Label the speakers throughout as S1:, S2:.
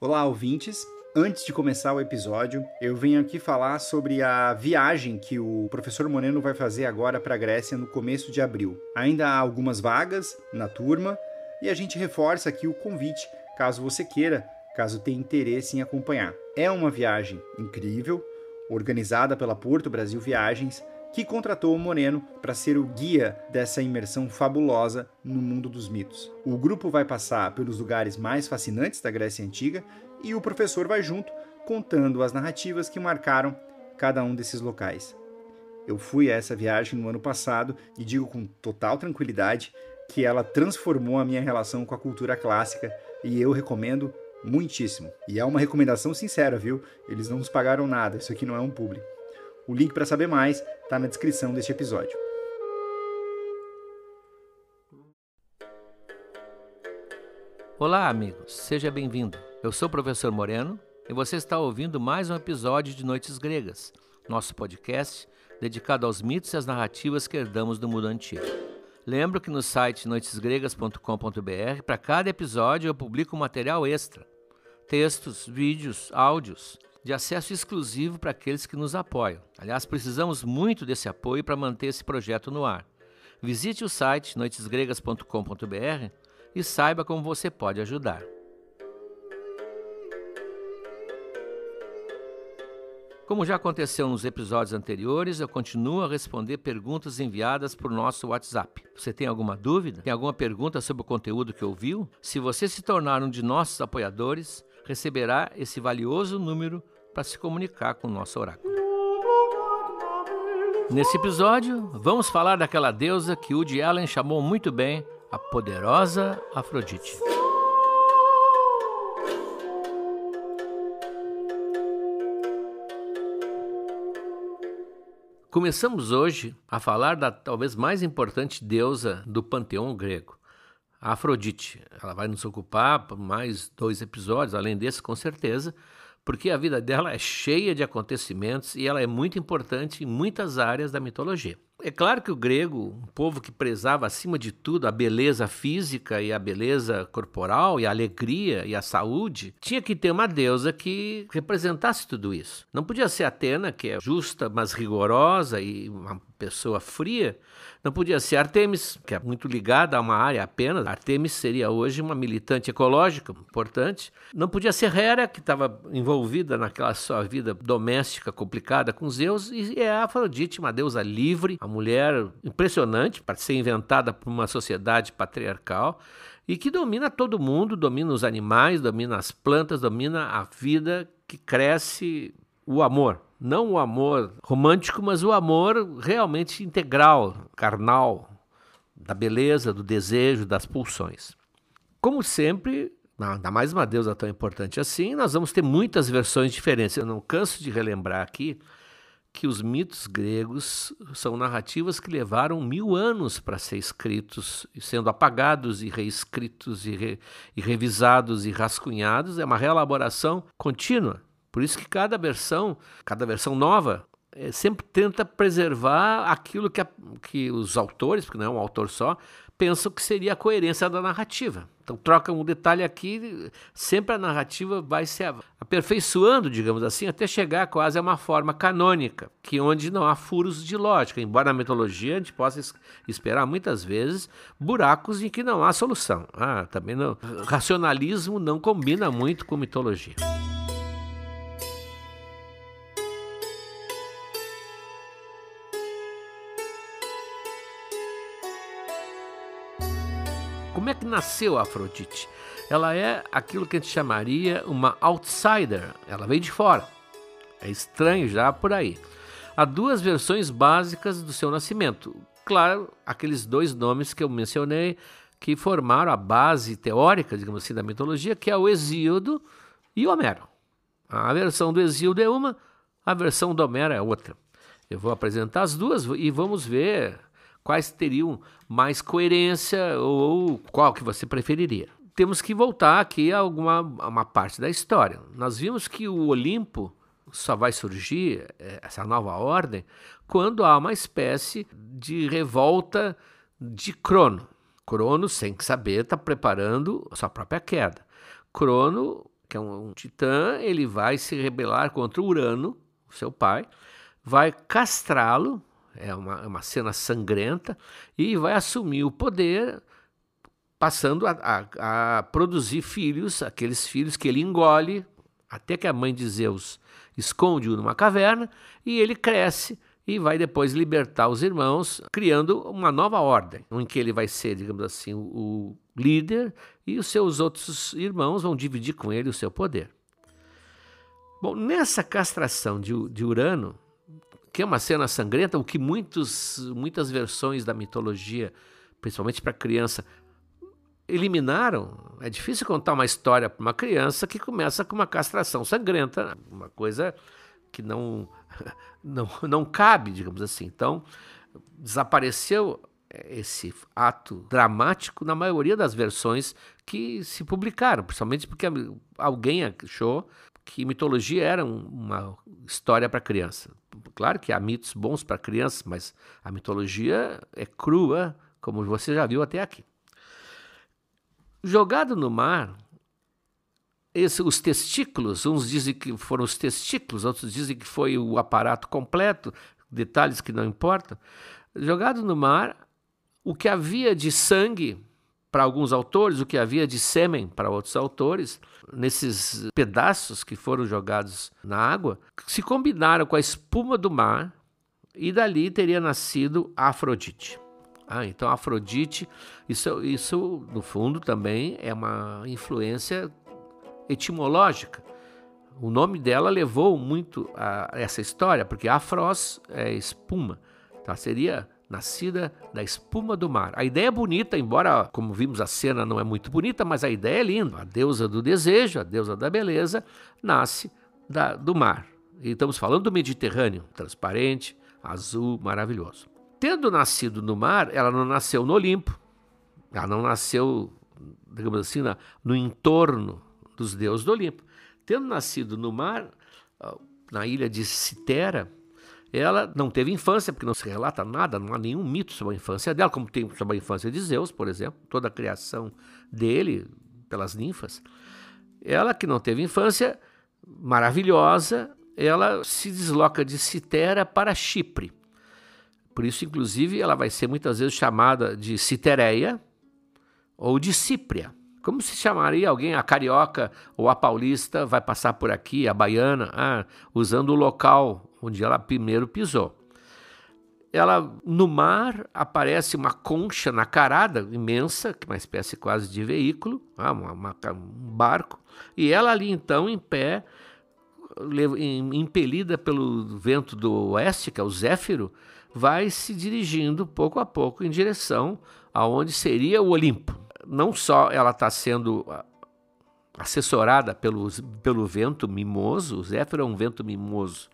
S1: Olá, ouvintes. Antes de começar o episódio, eu venho aqui falar sobre a viagem que o professor Moreno vai fazer agora para a Grécia no começo de abril. Ainda há algumas vagas na turma e a gente reforça aqui o convite, caso você queira, caso tenha interesse em acompanhar. É uma viagem incrível, organizada pela Porto Brasil Viagens, que contratou o Moreno para ser o guia dessa imersão fabulosa no mundo dos mitos. O grupo vai passar pelos lugares mais fascinantes da Grécia Antiga e o professor vai junto contando as narrativas que marcaram cada um desses locais. Eu fui a essa viagem no ano passado e digo com total tranquilidade que ela transformou a minha relação com a cultura clássica e eu recomendo muitíssimo. E é uma recomendação sincera, viu? Eles não nos pagaram nada, isso aqui não é um publi. O link para saber mais está na descrição deste episódio.
S2: Olá, amigos, seja bem-vindo. Eu sou o professor Moreno e você está ouvindo mais um episódio de Noites Gregas, nosso podcast dedicado aos mitos e às narrativas que herdamos do mundo antigo. Lembro que no site noitesgregas.com.br, para cada episódio eu publico material extra: textos, vídeos, áudios de acesso exclusivo para aqueles que nos apoiam. Aliás, precisamos muito desse apoio para manter esse projeto no ar. Visite o site noitesgregas.com.br e saiba como você pode ajudar. Como já aconteceu nos episódios anteriores, eu continuo a responder perguntas enviadas por nosso WhatsApp. Você tem alguma dúvida? Tem alguma pergunta sobre o conteúdo que ouviu? Se você se tornar um de nossos apoiadores, receberá esse valioso número para se comunicar com o nosso oráculo. Nesse episódio, vamos falar daquela deusa que Woody Allen chamou muito bem a poderosa Afrodite. Começamos hoje a falar da talvez mais importante deusa do panteão grego, a Afrodite. Ela vai nos ocupar por mais dois episódios, além desse, com certeza, porque a vida dela é cheia de acontecimentos e ela é muito importante em muitas áreas da mitologia. É claro que o grego, um povo que prezava acima de tudo a beleza física e a beleza corporal e a alegria e a saúde, tinha que ter uma deusa que representasse tudo isso. Não podia ser Atena, que é justa, mas rigorosa e uma pessoa fria, não podia ser Artemis, que é muito ligada a uma área apenas. Artemis seria hoje uma militante ecológica importante. Não podia ser Hera, que estava envolvida naquela sua vida doméstica complicada com Zeus. E é Afrodite, uma deusa livre, uma mulher impressionante para ser inventada por uma sociedade patriarcal e que domina todo mundo, domina os animais, domina as plantas, domina a vida que cresce o amor. Não o amor romântico, mas o amor realmente integral, carnal, da beleza, do desejo, das pulsões. Como sempre, ainda mais uma deusa tão importante assim, nós vamos ter muitas versões diferentes. Eu não canso de relembrar aqui que os mitos gregos são narrativas que levaram mil anos para ser escritos, sendo apagados e reescritos e, re, e revisados e rascunhados. É uma reelaboração contínua. Por isso que cada versão, cada versão nova, é, sempre tenta preservar aquilo que, a, que os autores, porque não é um autor só, pensam que seria a coerência da narrativa. Então troca um detalhe aqui, sempre a narrativa vai se aperfeiçoando, digamos assim, até chegar quase a uma forma canônica, que onde não há furos de lógica, embora na mitologia a gente possa esperar muitas vezes buracos em que não há solução. Ah, também não, racionalismo não combina muito com mitologia. Como é que nasceu a Afrodite? Ela é aquilo que a gente chamaria uma outsider, ela veio de fora. É estranho já por aí. Há duas versões básicas do seu nascimento. Claro, aqueles dois nomes que eu mencionei que formaram a base teórica, digamos assim, da mitologia, que é o Exíodo e o Homero. A versão do Exíodo é uma, a versão do Homero é outra. Eu vou apresentar as duas e vamos ver quais teriam mais coerência ou qual que você preferiria. Temos que voltar aqui a alguma uma parte da história. Nós vimos que o Olimpo só vai surgir eh, essa nova ordem quando há uma espécie de revolta de Crono. Crono, sem saber, está preparando a sua própria queda. Crono que é um, um titã, ele vai se rebelar contra Urano, seu pai, vai castrá-lo, é uma, é uma cena sangrenta, e vai assumir o poder, passando a, a, a produzir filhos, aqueles filhos que ele engole, até que a mãe de Zeus esconde-o numa caverna, e ele cresce e vai depois libertar os irmãos, criando uma nova ordem, em que ele vai ser, digamos assim, o, líder e os seus outros irmãos vão dividir com ele o seu poder. Bom, nessa castração de, de Urano, que é uma cena sangrenta, o que muitos, muitas versões da mitologia, principalmente para criança, eliminaram. É difícil contar uma história para uma criança que começa com uma castração sangrenta, uma coisa que não, não, não cabe, digamos assim. Então, desapareceu esse ato dramático na maioria das versões que se publicaram, principalmente porque alguém achou que mitologia era uma história para criança. Claro que há mitos bons para crianças, mas a mitologia é crua, como você já viu até aqui. Jogado no mar, esse, os testículos, uns dizem que foram os testículos, outros dizem que foi o aparato completo, detalhes que não importam. Jogado no mar, o que havia de sangue para alguns autores, o que havia de sêmen para outros autores, nesses pedaços que foram jogados na água, se combinaram com a espuma do mar e dali teria nascido Afrodite. Ah, então Afrodite, isso, isso no fundo também é uma influência etimológica. O nome dela levou muito a essa história, porque Afros é espuma, tá? seria nascida da espuma do mar. A ideia é bonita, embora, como vimos, a cena não é muito bonita, mas a ideia é linda. A deusa do desejo, a deusa da beleza, nasce da, do mar. E estamos falando do Mediterrâneo, transparente, azul, maravilhoso. Tendo nascido no mar, ela não nasceu no Olimpo, ela não nasceu, digamos assim, na, no entorno dos deuses do Olimpo. Tendo nascido no mar, na ilha de Citera, ela não teve infância, porque não se relata nada, não há nenhum mito sobre a infância dela, como tem sobre a infância de Zeus, por exemplo, toda a criação dele pelas ninfas. Ela que não teve infância, maravilhosa, ela se desloca de Citera para Chipre. Por isso, inclusive, ela vai ser muitas vezes chamada de Citereia ou de Cípria. Como se chamaria alguém, a carioca ou a paulista, vai passar por aqui, a baiana, ah, usando o local onde ela primeiro pisou. Ela no mar aparece uma concha nacarada imensa, que é uma espécie quase de veículo, ah, uma, uma, um barco, e ela ali então em pé, impelida pelo vento do oeste, que é o Zéfiro, vai se dirigindo pouco a pouco em direção aonde seria o Olimpo. Não só ela está sendo ah, assessorada pelo, pelo vento mimoso, o Zéfiro é um vento mimoso,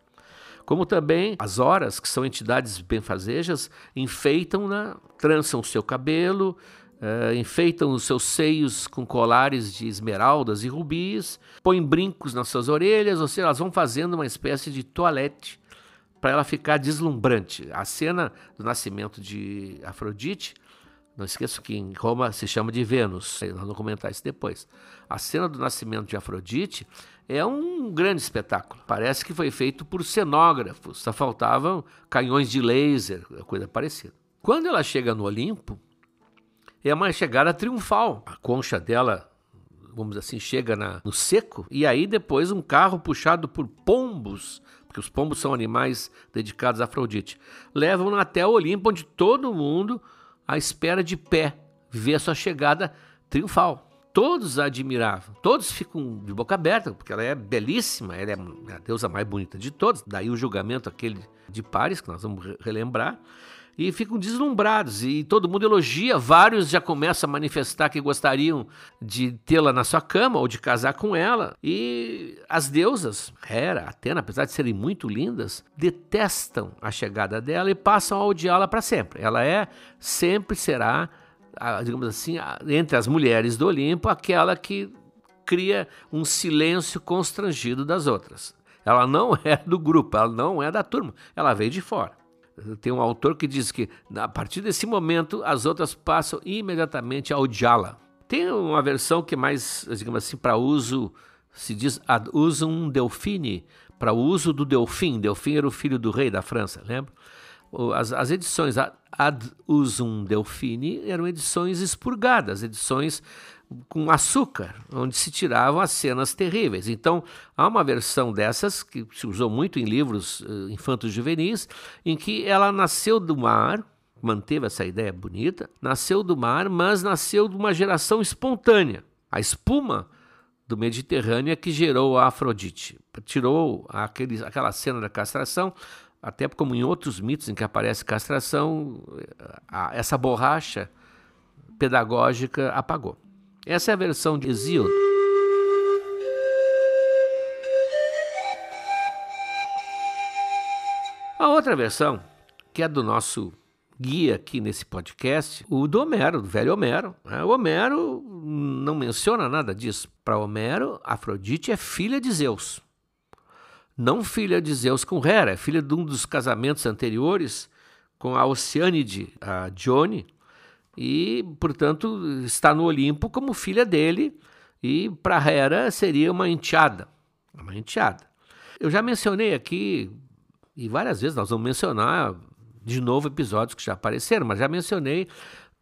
S2: como também as horas, que são entidades benfazejas, enfeitam, né, trançam o seu cabelo, uh, enfeitam os seus seios com colares de esmeraldas e rubis, põem brincos nas suas orelhas, ou seja, elas vão fazendo uma espécie de toalete para ela ficar deslumbrante. A cena do nascimento de Afrodite, não esqueça que em Roma se chama de Vênus, nós vamos comentar isso depois. A cena do nascimento de Afrodite é um grande espetáculo. Parece que foi feito por cenógrafos, só faltavam canhões de laser, coisa parecida. Quando ela chega no Olimpo, é uma chegada triunfal. A concha dela, vamos assim, chega na, no seco, e aí depois um carro puxado por pombos, porque os pombos são animais dedicados a Afrodite, levam até o Olimpo, onde todo mundo, à espera de pé, vê a sua chegada triunfal todos a admiravam. Todos ficam de boca aberta, porque ela é belíssima, ela é a deusa mais bonita de todos. Daí o julgamento aquele de Paris, que nós vamos relembrar. E ficam deslumbrados, e todo mundo elogia. Vários já começam a manifestar que gostariam de tê-la na sua cama ou de casar com ela. E as deusas, Hera, Atena, apesar de serem muito lindas, detestam a chegada dela e passam a odiá-la para sempre. Ela é, sempre será digamos assim, entre as mulheres do Olimpo, aquela que cria um silêncio constrangido das outras. Ela não é do grupo, ela não é da turma, ela veio de fora. Tem um autor que diz que a partir desse momento as outras passam imediatamente a odiá-la. Tem uma versão que é mais, digamos assim, para uso se diz ad usum delfini, para uso do Delfim. Delfim era o filho do rei da França, lembra? As, as edições ad usum delfini eram edições expurgadas, edições com açúcar, onde se tiravam as cenas terríveis. Então, há uma versão dessas que se usou muito em livros uh, infantos juvenis, em que ela nasceu do mar, manteve essa ideia bonita, nasceu do mar, mas nasceu de uma geração espontânea. A espuma do Mediterrâneo é que gerou a Afrodite. Tirou aquele, aquela cena da castração, até como em outros mitos em que aparece castração, a, essa borracha pedagógica apagou. Essa é a versão de Hesíodo. A outra versão, que é do nosso guia aqui nesse podcast, o do Homero, do velho Homero. Né? O Homero não menciona nada disso. Para Homero, Afrodite é filha de Zeus. Não filha de Zeus com Hera, é filha de um dos casamentos anteriores com a Oceânide, a Dione, e, portanto, está no Olimpo como filha dele, e para Hera seria uma enteada. Uma enteada. Eu já mencionei aqui, e várias vezes nós vamos mencionar de novo episódios que já apareceram, mas já mencionei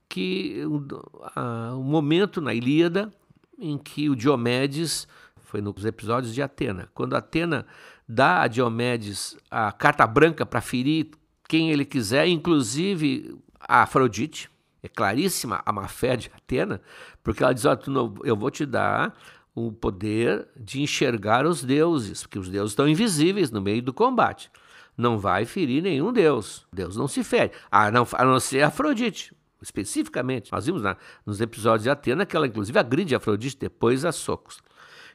S2: que o, a, o momento na Ilíada em que o Diomedes, foi nos episódios de Atena, quando Atena dá a Diomedes a carta branca para ferir quem ele quiser, inclusive a Afrodite, é claríssima a má fé de Atena, porque ela diz: oh, não, eu vou te dar o poder de enxergar os deuses, porque os deuses estão invisíveis no meio do combate não vai ferir nenhum deus. Deus não se fere, a não, a não ser Afrodite, especificamente. Nós vimos na, nos episódios de Atena que ela, inclusive, agride Afrodite depois a socos.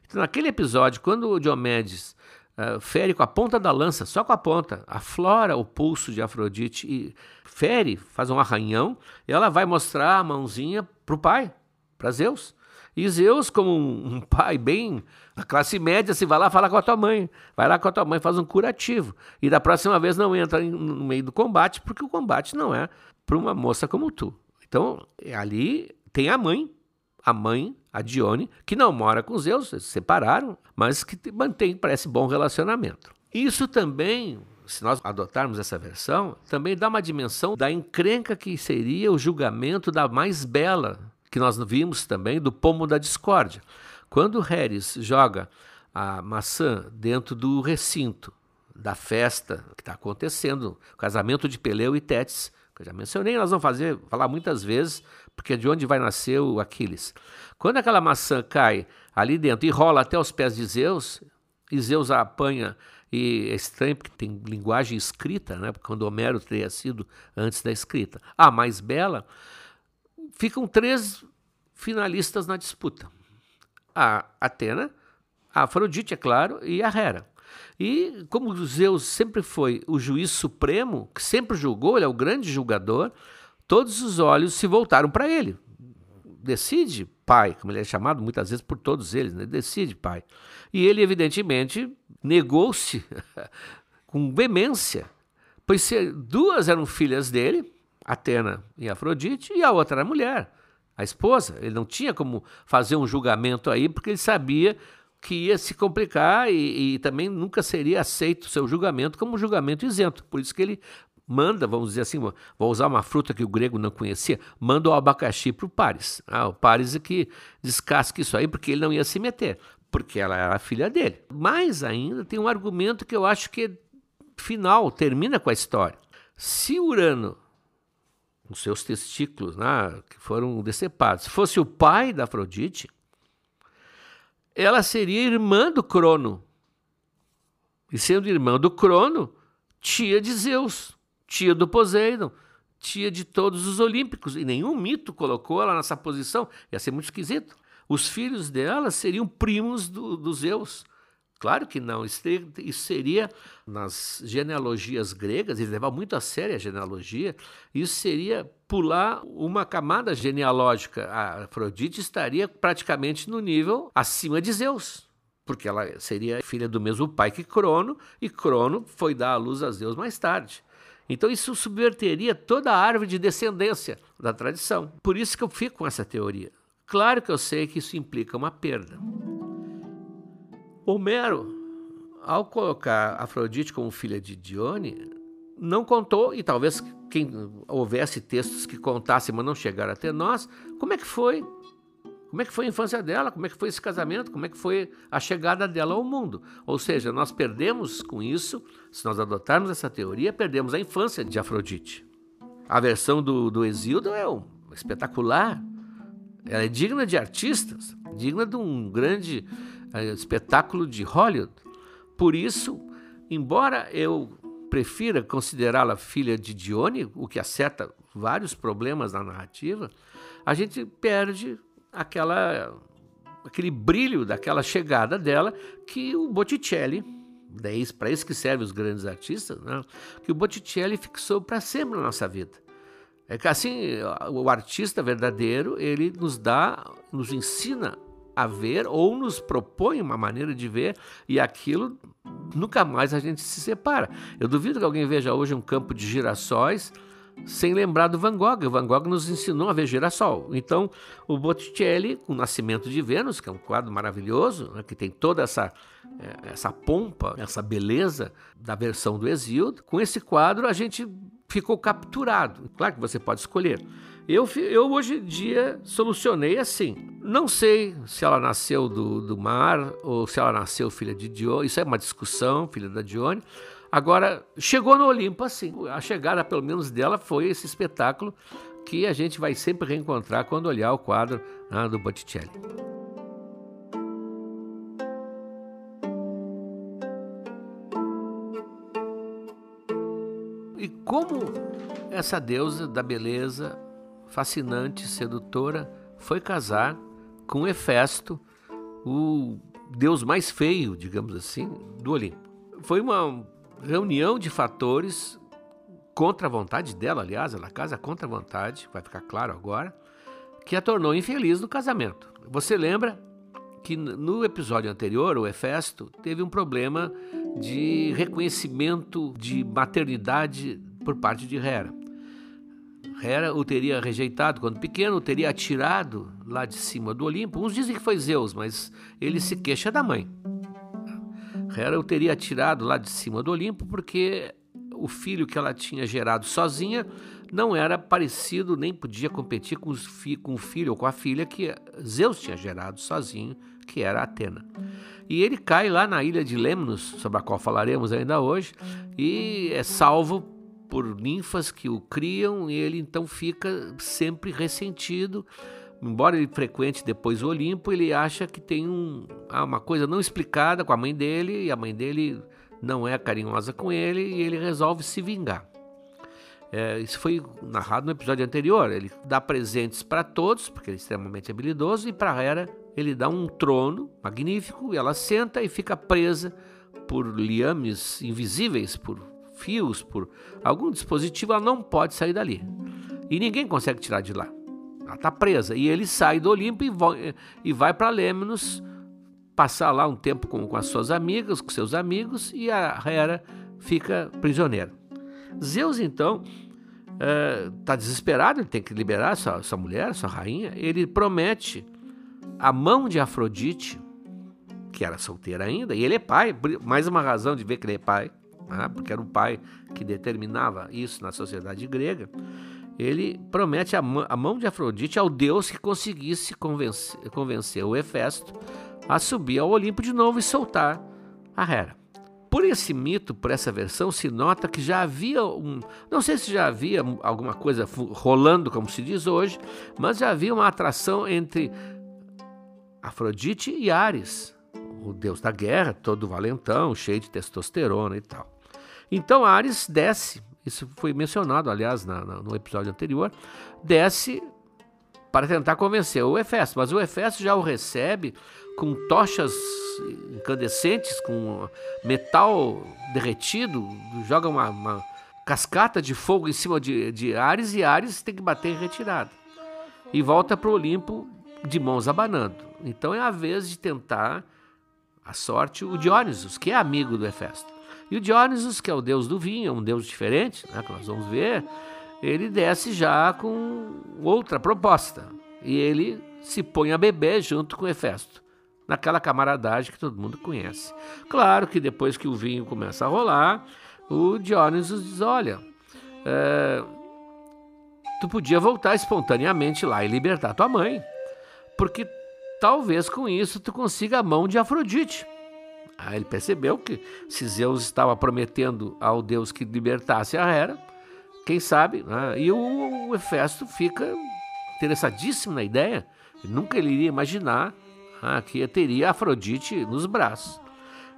S2: Então, naquele episódio, quando Diomedes uh, fere com a ponta da lança, só com a ponta, aflora o pulso de Afrodite e fere, faz um arranhão, e ela vai mostrar a mãozinha para o pai, para Zeus. E Zeus, como um, pai bem a classe média, se vai lá falar com a tua mãe, vai lá com a tua mãe, faz um curativo. E da próxima vez não entra no meio do combate, porque o combate não é para uma moça como tu. Então, ali tem a mãe, a mãe, a Dione, que não mora com Zeus, se separaram, mas que mantém, parece, bom relacionamento. Isso também, se nós adotarmos essa versão, também dá uma dimensão da encrenca que seria o julgamento da mais bela, que nós vimos também, do pomo da discórdia. Quando Harris joga a maçã dentro do recinto da festa que está acontecendo, o casamento de Peleu e Tétis, que eu já mencionei, nós vamos fazer, falar muitas vezes, porque é de onde vai nascer o Aquiles. Quando aquela maçã cai ali dentro e rola até os pés de Zeus, e Zeus a apanha, e é estranho porque tem linguagem escrita, né? porque quando Homero teria sido antes da escrita, a mais bela, ficam três finalistas na disputa a Atena, a Afrodite, é claro, e a Hera. E como Zeus sempre foi o juiz supremo, que sempre julgou, ele é o grande julgador, todos os olhos se voltaram para ele. Decide, pai, como ele é chamado muitas vezes por todos eles, né? decide, pai. E ele, evidentemente, negou-se com veemência, pois duas eram filhas dele, Atena e Afrodite, e a outra era mulher a esposa. Ele não tinha como fazer um julgamento aí, porque ele sabia que ia se complicar e, e também nunca seria aceito o seu julgamento como um julgamento isento. Por isso que ele manda, vamos dizer assim, vou usar uma fruta que o grego não conhecia, manda o abacaxi para o Paris. Ah, o Paris é que descasca isso aí porque ele não ia se meter, porque ela era a filha dele. Mais ainda, tem um argumento que eu acho que é final, termina com a história. Se Urano os seus testículos, né, que foram decepados. Se fosse o pai da Afrodite, ela seria irmã do Crono. E sendo irmã do Crono, tia de Zeus, tia do Poseidon, tia de todos os olímpicos. E nenhum mito colocou ela nessa posição. Ia ser muito esquisito. Os filhos dela seriam primos do, do Zeus. Claro que não. Isso, seria, nas genealogias gregas, eles levavam muito a sério a genealogia, isso seria pular uma camada genealógica. A Afrodite estaria praticamente no nível acima de Zeus, porque ela seria filha do mesmo pai que Crono, e Crono foi dar à luz a Zeus mais tarde. Então isso subverteria toda a árvore de descendência da tradição. Por isso que eu fico com essa teoria. Claro que eu sei que isso implica uma perda. Homero, ao colocar Afrodite como filha de Dione, não contou, e talvez quem houvesse textos que contassem, mas não chegaram até nós, como é que foi como é que foi a infância dela? Como é que foi esse casamento? Como é que foi a chegada dela ao mundo? Ou seja, nós perdemos com isso, se nós adotarmos essa teoria, perdemos a infância de Afrodite. A versão do, do Exildo é um, espetacular. Ela é digna de artistas, digna de um grande espetáculo de Hollywood. Por isso, embora eu prefira considerá-la filha de Dione, o que acerta vários problemas na narrativa, a gente perde aquela aquele brilho daquela chegada dela que o Botticelli, para isso que servem os grandes artistas, né? que o Botticelli fixou para sempre na nossa vida. É que assim, o artista verdadeiro, ele nos dá, nos ensina a ver ou nos propõe uma maneira de ver e aquilo nunca mais a gente se separa. Eu duvido que alguém veja hoje um campo de girassóis sem lembrar do Van Gogh. O Van Gogh nos ensinou a ver girassol. Então, o Botticelli, O Nascimento de Vênus, que é um quadro maravilhoso, né, que tem toda essa, é, essa pompa, essa beleza da versão do Exildo, com esse quadro a gente ficou capturado. Claro que você pode escolher. Eu, eu hoje em dia solucionei assim. Não sei se ela nasceu do, do mar ou se ela nasceu filha de Dione. Isso é uma discussão, filha da Dione. Agora, chegou no Olimpo assim. A chegada, pelo menos, dela foi esse espetáculo que a gente vai sempre reencontrar quando olhar o quadro né, do Botticelli. E como essa deusa da beleza, fascinante, sedutora, foi casar com Hefesto, o deus mais feio, digamos assim, do Olimpo. Foi uma reunião de fatores contra a vontade dela, aliás, ela casa contra a vontade, vai ficar claro agora, que a tornou infeliz no casamento. Você lembra que no episódio anterior, o Hefesto teve um problema de reconhecimento de maternidade por parte de Hera. Hera o teria rejeitado quando pequeno, o teria atirado lá de cima do Olimpo. Uns dizem que foi Zeus, mas ele se queixa da mãe. Hera o teria atirado lá de cima do Olimpo porque o filho que ela tinha gerado sozinha não era parecido nem podia competir com, com o filho ou com a filha que Zeus tinha gerado sozinho, que era Atena. E ele cai lá na ilha de Lemnos, sobre a qual falaremos ainda hoje, e é salvo por ninfas que o criam, e ele então fica sempre ressentido embora ele frequente depois o Olimpo, ele acha que tem um, uma coisa não explicada com a mãe dele e a mãe dele não é carinhosa com ele e ele resolve se vingar. É, isso foi narrado no episódio anterior. Ele dá presentes para todos, porque ele é extremamente habilidoso, e para Hera ele dá um trono magnífico e ela senta e fica presa por liames invisíveis, por fios, por algum dispositivo. Ela não pode sair dali e ninguém consegue tirar de lá. Ela está presa. E ele sai do Olimpo e, vai, para Lemnos passar lá um tempo com, com as suas amigas, com seus amigos, e a Hera fica prisioneira. Zeus, então, está é, desesperado, ele tem que liberar sua, sua mulher, sua rainha. Ele promete a mão de Afrodite, que era solteira ainda, e ele é pai, mais uma razão de ver que ele é pai, né? porque era o pai que determinava isso na sociedade grega ele promete a, mão de Afrodite ao deus que conseguisse convencer, convencer o Hefesto a subir ao Olimpo de novo e soltar a Hera. Por esse mito, por essa versão, se nota que já havia um. Não sei se já havia alguma coisa rolando, como se diz hoje, mas já havia uma atração entre Afrodite e Ares, o deus da guerra, todo valentão, cheio de testosterona e tal. Então Ares desce isso foi mencionado, aliás, na, na, no episódio anterior, desce para tentar convencer o Efésio, mas o Efésio já o recebe com tochas incandescentes, com metal derretido, joga uma, uma cascata de fogo em cima de, de Ares e Ares tem que bater em retirada. E volta para o Olimpo de mãos abanando. Então é a vez de tentar a sorte o Dionysus, que é amigo do Hefesto. E o Dionysus, que é o deus do vinho, um deus diferente, né, que nós vamos ver, ele desce já com outra proposta. E ele se põe a beber junto com Hefesto. naquela camaradagem que todo mundo conhece. Claro que depois que o vinho começa a rolar, o Diónisos diz: Olha, é, tu podia voltar espontaneamente lá e libertar tua mãe, porque talvez com isso tu consiga a mão de Afrodite. Aí ele percebeu que se Zeus estava prometendo ao deus que libertasse a Hera, quem sabe, né? e o, o Hefesto fica interessadíssimo na ideia, nunca ele iria imaginar ah, que teria Afrodite nos braços.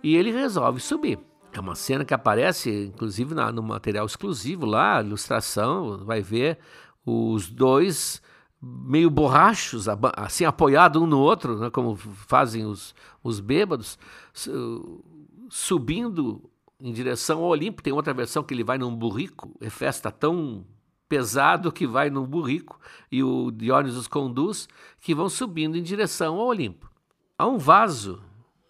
S2: E ele resolve subir. É uma cena que aparece, inclusive, na, no material exclusivo lá, ilustração, vai ver os dois meio borrachos, assim apoiados um no outro, né, como fazem os, os bêbados, subindo em direção ao Olimpo. Tem outra versão que ele vai num burrico, é festa tão pesado que vai num burrico e o Diónisos conduz, que vão subindo em direção ao Olimpo. Há um vaso,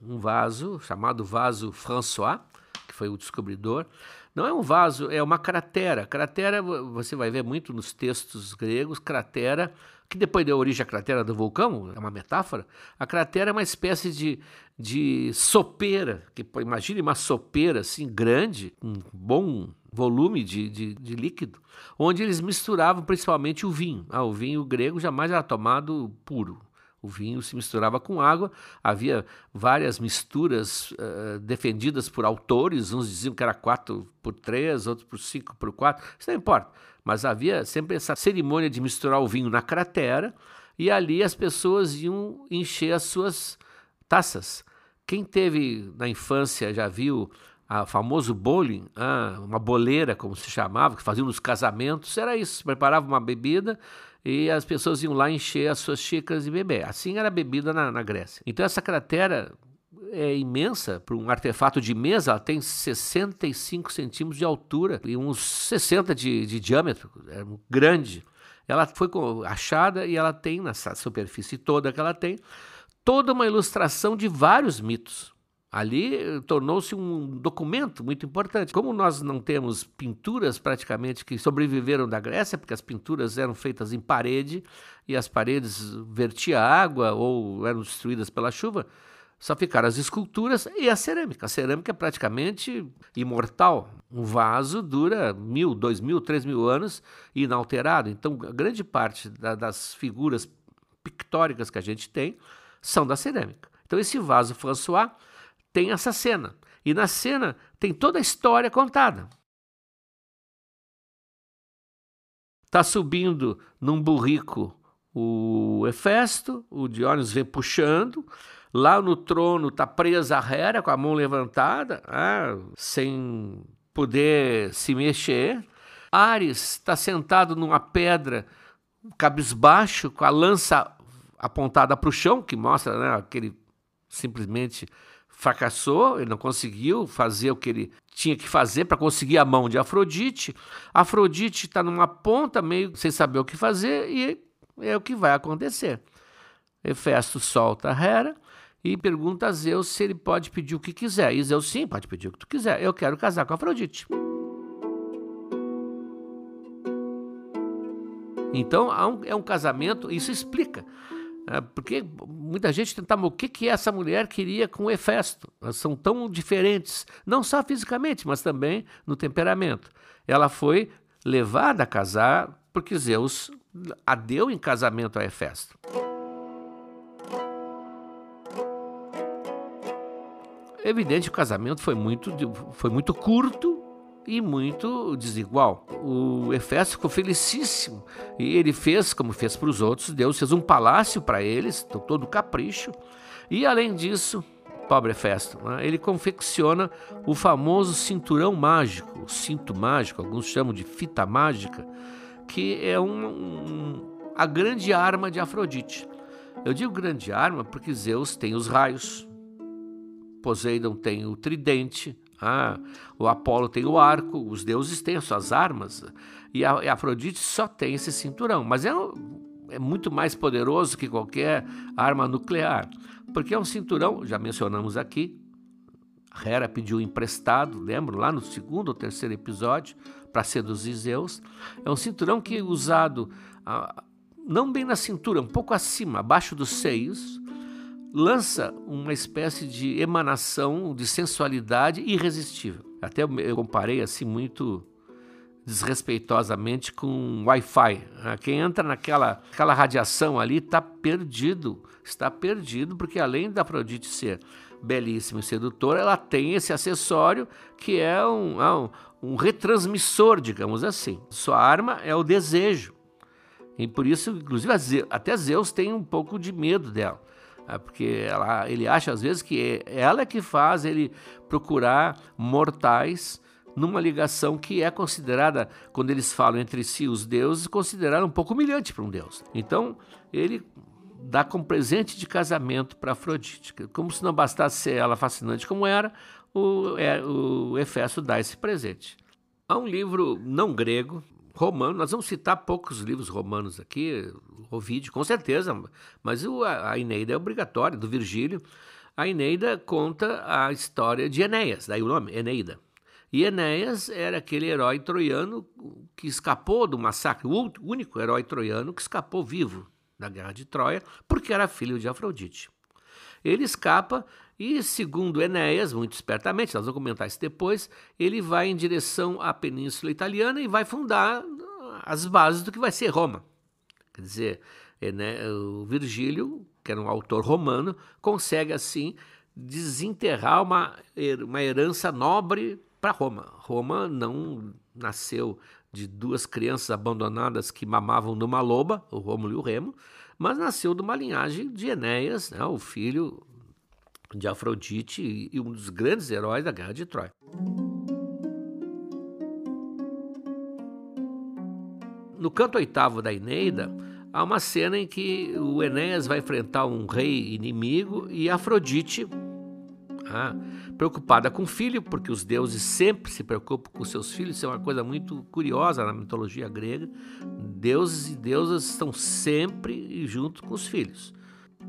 S2: um vaso chamado vaso François, que foi o descobridor, não é um vaso, é uma cratera. Cratera, você vai ver muito nos textos gregos, cratera, que depois deu origem à cratera do vulcão, é uma metáfora. A cratera é uma espécie de, de sopeira, que imagine uma sopeira assim grande, um bom volume de, de, de, líquido, onde eles misturavam principalmente o vinho. Ah, o vinho grego jamais era tomado puro, o vinho se misturava com água, havia várias misturas uh, defendidas por autores, uns diziam que era 4 por 3, outros por 5 por 4, isso não importa. Mas havia sempre essa cerimônia de misturar o vinho na cratera e ali as pessoas iam encher as suas taças. Quem teve na infância já viu a famoso bowling, ah, uma boleira, como se chamava, que faziam nos casamentos, era isso, preparava uma bebida e as pessoas iam lá encher as suas xícaras e beber. Assim era a bebida na, na Grécia. Então essa cratera é imensa, para um artefato de mesa, ela tem 65 centímetros de altura e uns 60 de, de diâmetro, é grande. Ela foi achada e ela tem, nessa superfície toda que ela tem, toda uma ilustração de vários mitos. Ali eh, tornou-se um documento muito importante. Como nós não temos pinturas praticamente que sobreviveram da Grécia, porque as pinturas eram feitas em parede e as paredes vertia água ou eram destruídas pela chuva, só ficaram as esculturas e a cerâmica. A cerâmica é praticamente imortal. Um vaso dura mil, dois mil, três mil anos inalterado. Então, grande parte da, das figuras pictóricas que a gente tem são da cerâmica. Então, esse vaso François tem essa cena. E na cena tem toda a história contada. Está subindo num burrico o Hefesto, o Diógenes vem puxando. Lá no trono está presa a Hera com a mão levantada, ah, sem poder se mexer. Ares está sentado numa pedra, cabisbaixo, com a lança apontada para o chão, que mostra né, aquele simplesmente fracassou, ele não conseguiu fazer o que ele tinha que fazer para conseguir a mão de Afrodite. Afrodite está numa ponta meio sem saber o que fazer e é o que vai acontecer. Hefesto solta a Hera e pergunta a Zeus se ele pode pedir o que quiser. E Zeus, sim, pode pedir o que tu quiser. Eu quero casar com Afrodite. Então é um casamento, isso explica porque muita gente tentava, o que, que essa mulher queria com Hefesto? Elas são tão diferentes, não só fisicamente, mas também no temperamento. Ela foi levada a casar porque Zeus a deu em casamento a Hefesto. Evidente o casamento foi muito, foi muito curto e muito desigual. O Efésio ficou felicíssimo e ele fez, como fez para os outros, Deus fez um palácio para eles, todo capricho. E além disso, pobre Hefesto, né, ele confecciona o famoso cinturão mágico, o cinto mágico, alguns chamam de fita mágica, que é um, um, a grande arma de Afrodite. Eu digo grande arma porque Zeus tem os raios, Poseidon tem o tridente, ah, o Apolo tem o arco, os deuses têm as suas armas, e a, Afrodite só tem esse cinturão, mas é, é muito mais poderoso que qualquer arma nuclear, porque é um cinturão, já mencionamos aqui, Hera pediu emprestado, lembro, lá no segundo ou terceiro episódio, para seduzir Zeus. É um cinturão que é usado ah, não bem na cintura, um pouco acima, abaixo dos seios, lança uma espécie de emanação de sensualidade irresistível. Até eu comparei assim muito desrespeitosamente com Wi-Fi. Ah, quem entra naquela aquela radiação ali está perdido, está perdido, porque além da Afrodite ser belíssima e sedutora, ela tem esse acessório que é um, é um, um retransmissor, digamos assim. Sua arma é o desejo. E por isso, inclusive, até Zeus tem um pouco de medo dela. É porque ela, ele acha às vezes que é ela que faz ele procurar mortais numa ligação que é considerada, quando eles falam entre si os deuses, considerada um pouco humilhante para um deus. Então, ele dá como presente de casamento para Afrodite. Como se não bastasse ser ela fascinante como era, o, é, o Efesto dá esse presente. Há um livro não grego, romano, nós vamos citar poucos livros romanos aqui, Ovídio, com certeza, mas o, a Eneida é obrigatória, do Virgílio. A Eneida conta a história de Enéas, daí o nome, Eneida. E Enéas era aquele herói troiano que escapou do massacre, o único herói troiano que escapou vivo da guerra de Troia, porque era filho de Afrodite. Ele escapa e, segundo Enéas, muito espertamente, nós vamos comentar isso depois, ele vai em direção à Península Italiana e vai fundar as bases do que vai ser Roma. Quer dizer, o Virgílio, que era um autor romano, consegue assim desenterrar uma, uma herança nobre para Roma. Roma não nasceu de duas crianças abandonadas que mamavam numa loba, o Rômulo e o Remo, mas nasceu de uma linhagem de Enéas, né, o filho de Afrodite e um dos grandes heróis da Guerra de Troia. No canto oitavo da Eneida, há uma cena em que o Enéas vai enfrentar um rei inimigo e Afrodite ah, preocupada com o filho, porque os deuses sempre se preocupam com seus filhos, isso é uma coisa muito curiosa na mitologia grega. Deuses e deusas estão sempre junto com os filhos,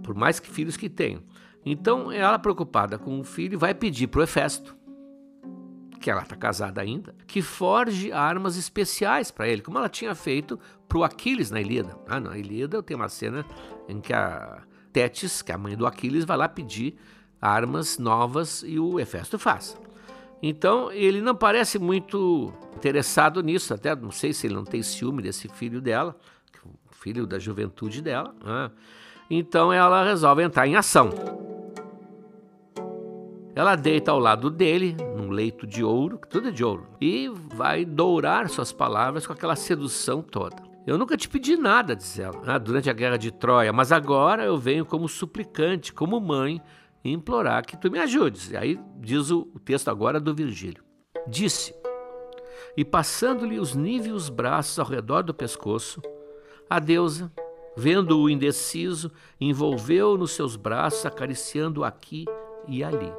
S2: por mais que filhos que tenham. Então, ela preocupada com o filho vai pedir para o Hefesto, que ela está casada ainda, que forge armas especiais para ele, como ela tinha feito para o Aquiles na Ilíada. Ah, na Ilíada tem uma cena em que a Tétis, que é a mãe do Aquiles, vai lá pedir armas novas e o Hefesto faz. Então ele não parece muito interessado nisso, até não sei se ele não tem ciúme desse filho dela, filho da juventude dela. Né? Então ela resolve entrar em ação. Ela deita ao lado dele, num leito de ouro, tudo é de ouro, e vai dourar suas palavras com aquela sedução toda. Eu nunca te pedi nada, diz ela, né, durante a guerra de Troia, mas agora eu venho como suplicante, como mãe, e implorar que tu me ajudes. E aí diz o, texto agora do Virgílio. Disse, e passando-lhe os níveos braços ao redor do pescoço, a deusa, vendo-o indeciso, envolveu nos seus braços, acariciando-o aqui e ali.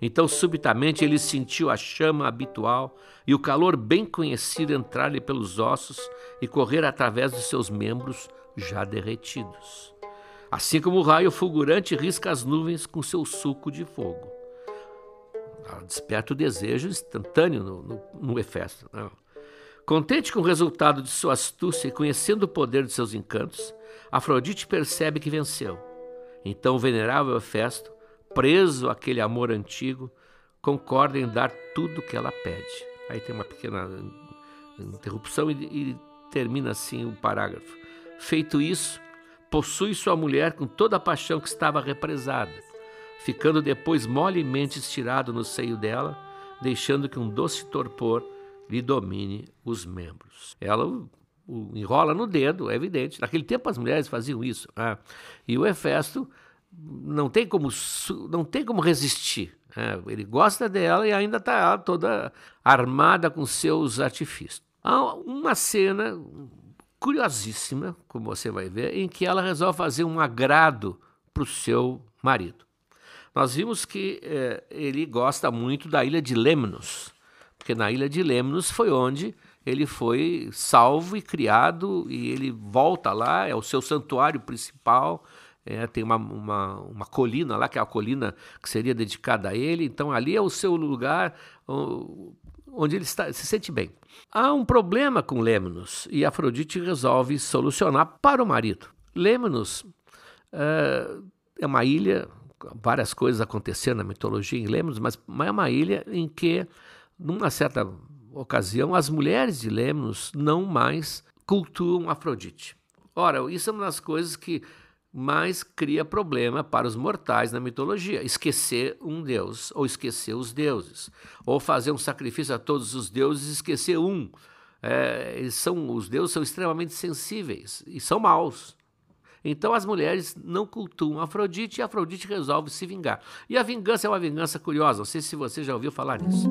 S2: Então, subitamente, ele sentiu a chama habitual e o calor bem conhecido entrar-lhe pelos ossos e correr através dos seus membros já derretidos assim como o raio fulgurante risca as nuvens com seu suco de fogo. Ela desperta o desejo instantâneo no, no, no Hefesto. Né? Contente com o resultado de sua astúcia e conhecendo o poder de seus encantos, Afrodite percebe que venceu. Então o venerável Hefesto, preso àquele amor antigo, concorda em dar tudo o que ela pede. Aí tem uma pequena interrupção e, e termina assim o parágrafo. Feito isso, possui sua mulher com toda a paixão que estava represada, ficando depois molemente estirado no seio dela, deixando que um doce torpor lhe domine os membros. Ela o, enrola no dedo, é evidente. Naquele tempo as mulheres faziam isso. Né? E o Hefesto não tem como, não tem como resistir. Né? Ele gosta dela e ainda está toda armada com seus artifícios. Há uma cena curiosíssima, como você vai ver, em que ela resolve fazer um agrado para o seu marido. Nós vimos que eh, ele gosta muito da ilha de Lemnos, porque na ilha de Lemnos foi onde ele foi salvo e criado, e ele volta lá, é o seu santuário principal. É, tem uma, uma, uma, colina lá, que é a colina que seria dedicada a ele, então ali é o seu lugar onde ele está, se sente bem. Há um problema com Lemnos e Afrodite resolve solucionar para o marido. Lemnos uh, é uma ilha, várias coisas acontecendo na mitologia em Lemnos, mas é uma ilha em que, numa certa ocasião, as mulheres de Lemnos não mais cultuam Afrodite. Ora, isso é uma das coisas que mais cria problema para os mortais na mitologia. Esquecer um deus, ou esquecer os deuses, ou fazer um sacrifício a todos os deuses e esquecer um. É, eles são, os deuses são extremamente sensíveis e são maus. Então as mulheres não cultuam Afrodite e Afrodite resolve se vingar. E a vingança é uma vingança curiosa, não sei se você já ouviu falar nisso.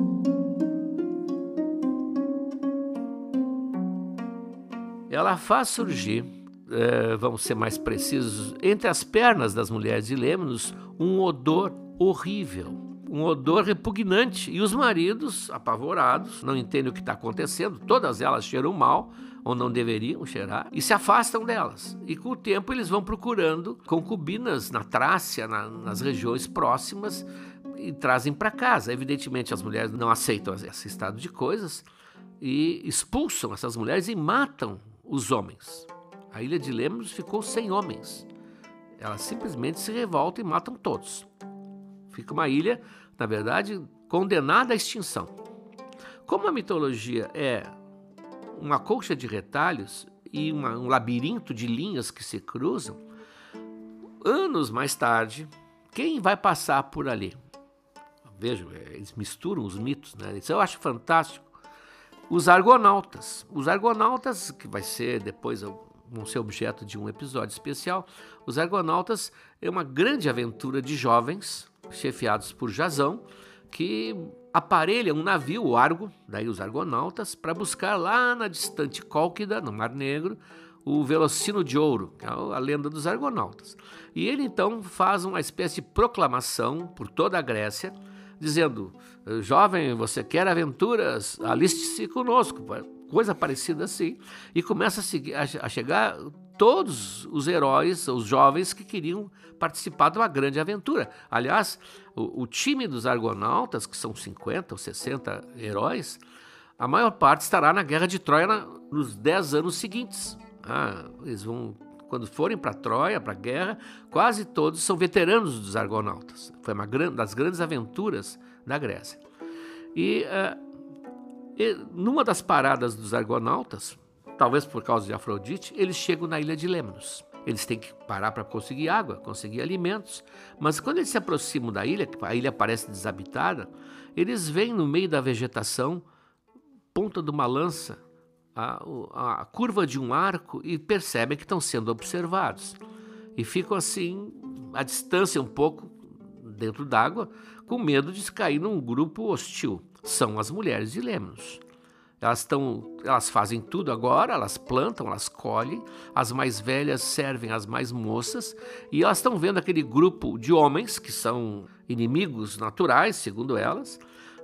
S2: Ela faz surgir é, vamos ser mais precisos, entre as pernas das mulheres de Lemnos, um odor horrível, um odor repugnante. E os maridos, apavorados, não entendem o que está acontecendo, todas elas cheiram mal, ou não deveriam cheirar, e se afastam delas. E com o tempo eles vão procurando concubinas na Trácia, na, nas regiões próximas, e trazem para casa. Evidentemente, as mulheres não aceitam esse estado de coisas e expulsam essas mulheres e matam os homens. A ilha de Lemnos ficou sem homens. Elas simplesmente se revoltam e matam todos. Fica uma ilha, na verdade, condenada à extinção. Como a mitologia é uma colcha de retalhos e uma, um labirinto de linhas que se cruzam, anos mais tarde, quem vai passar por ali? Vejam, eles misturam os mitos, né? Isso eu acho fantástico. Os argonautas. Os argonautas, que vai ser depois vão ser objeto de um episódio especial. Os Argonautas é uma grande aventura de jovens, chefiados por Jazão, que aparelham um navio, o Argo, daí os Argonautas, para buscar lá na distante Cólquida, no Mar Negro, o Velocino de Ouro, que é a lenda dos Argonautas. E ele então faz uma espécie de proclamação por toda a Grécia, dizendo: Jovem, você quer aventuras? Aliste-se conosco coisa parecida assim, e começa a, seguir, a, chegar todos os heróis, os jovens que queriam participar de uma grande aventura. Aliás, o, o, time dos Argonautas, que são 50 ou 60 heróis, a maior parte estará na Guerra de Troia na, nos 10 anos seguintes. Ah, eles vão, quando forem para Troia, para a guerra, quase todos são veteranos dos Argonautas. Foi uma das grandes aventuras da Grécia. E uh, e, numa das paradas dos argonautas, talvez por causa de Afrodite, eles chegam na ilha de Lemnos. Eles têm que parar para conseguir água, conseguir alimentos. Mas quando eles se aproximam da ilha, a ilha parece desabitada, eles veem no meio da vegetação, ponta de uma lança, a, a curva de um arco e percebem que estão sendo observados. E ficam assim, à distância um pouco, dentro d'água, com medo de cair num grupo hostil são as mulheres de Lemnos. Elas, estão, elas fazem tudo agora, elas plantam, elas colhem, as mais velhas servem as mais moças, e elas estão vendo aquele grupo de homens, que são inimigos naturais, segundo elas,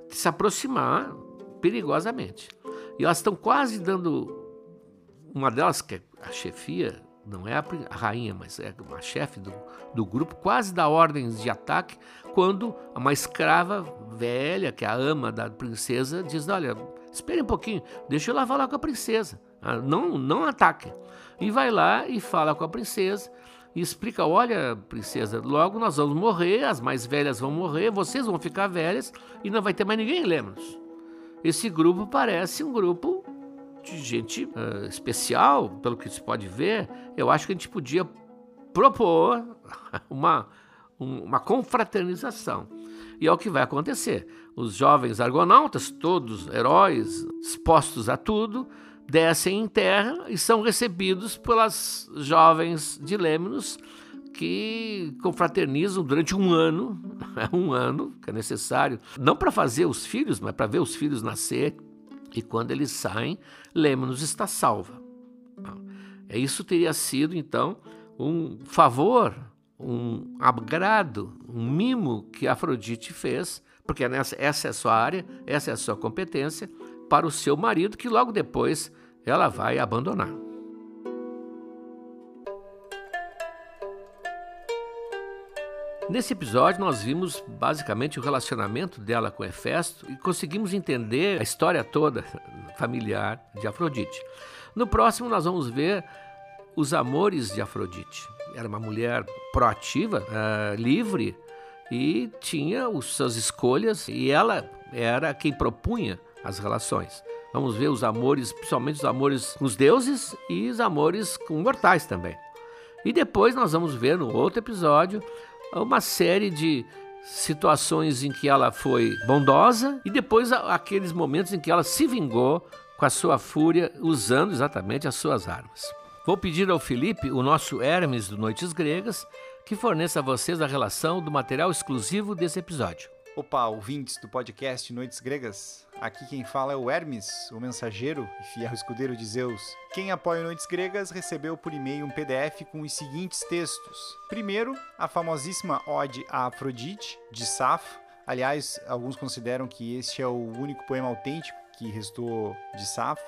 S2: se aproximar perigosamente. E elas estão quase dando. Uma delas, que é a chefia, não é a, rainha, mas é uma chefe do, do grupo, quase dá ordens de ataque, quando uma escrava velha, que é a ama da princesa, diz: Olha, espere um pouquinho, deixa eu lá falar com a princesa, ah, não, não ataque. E vai lá e fala com a princesa e explica: Olha, princesa, logo nós vamos morrer, as mais velhas vão morrer, vocês vão ficar velhas e não vai ter mais ninguém, lembra-nos. Esse grupo parece um grupo de gente uh, especial, pelo que se pode ver, eu acho que a gente podia propor uma, uma confraternização. E é o que vai acontecer. Os jovens argonautas, todos heróis, expostos a tudo, descem em terra e são recebidos pelas jovens de Lemnos que confraternizam durante um ano, um ano que é necessário, não para fazer os filhos, mas para ver os filhos nascer e quando eles saem, Lemnos está salva. É, isso teria sido, então, um favor, um agrado, um mimo que Afrodite fez, porque nessa, essa é a sua área, essa é a sua competência, para o seu marido, que logo depois ela vai abandonar. Nesse episódio, nós vimos basicamente o relacionamento dela com Hefesto e conseguimos entender a história toda familiar de Afrodite. No próximo, nós vamos ver os amores de Afrodite. era uma mulher proativa, uh, livre e tinha as suas escolhas e ela era quem propunha as relações. Vamos ver os amores, principalmente os amores com os deuses e os amores com mortais também. E depois nós vamos ver no outro episódio uma série de situações em que ela foi bondosa e depois aqueles momentos em que ela se vingou com a sua fúria usando exatamente as suas armas. Vou pedir ao Felipe, o nosso Hermes do Noites Gregas, que forneça a vocês a relação do material exclusivo desse episódio.
S1: Opa, ouvintes do podcast Noites Gregas. Aqui quem fala é o Hermes, o mensageiro e fiel escudeiro de Zeus. Quem apoia Noites Gregas recebeu por e-mail um PDF com os seguintes textos. Primeiro, a famosíssima Ode a Afrodite, de Safo. Aliás, alguns consideram que este é o único poema autêntico que restou de Safo.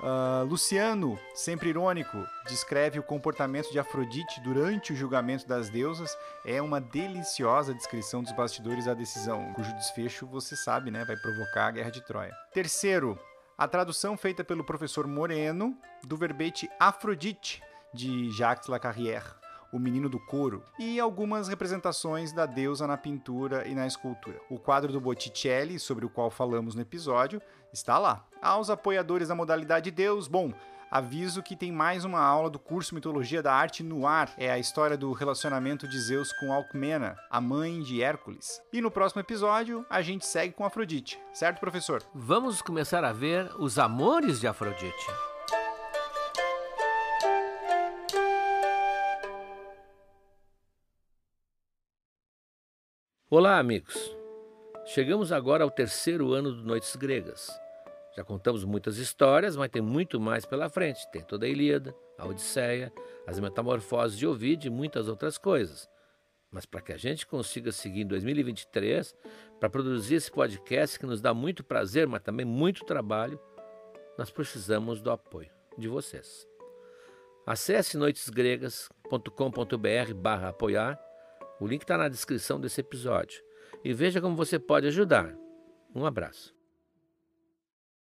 S1: Uh, Luciano, sempre irônico, descreve o comportamento de Afrodite durante o julgamento das deusas. É uma deliciosa descrição dos bastidores da decisão, cujo desfecho você sabe, né, vai provocar a guerra de Troia. Terceiro, a tradução feita pelo professor Moreno do verbete Afrodite de Jacques Lacarrière o Menino do Couro, e algumas representações da deusa na pintura e na escultura. O quadro do Botticelli, sobre o qual falamos no episódio, está lá. Aos apoiadores da modalidade Deus, bom, aviso que tem mais uma aula do curso Mitologia da Arte no ar. É a história do relacionamento de Zeus com Alcmena, a mãe de Hércules. E no próximo episódio, a gente segue com Afrodite, certo, professor?
S2: Vamos começar a ver os amores de Afrodite. Olá, amigos! Chegamos agora ao terceiro ano do Noites Gregas. Já contamos muitas histórias, mas tem muito mais pela frente. Tem toda a Ilíada, a Odisseia, as Metamorfoses de Ovid e muitas outras coisas. Mas para que a gente consiga seguir em 2023, para produzir esse podcast que nos dá muito prazer, mas também muito trabalho, nós precisamos do apoio de vocês. Acesse noitesgregas.com.br barra apoiar o link está na descrição desse episódio. E veja como você pode ajudar. Um abraço.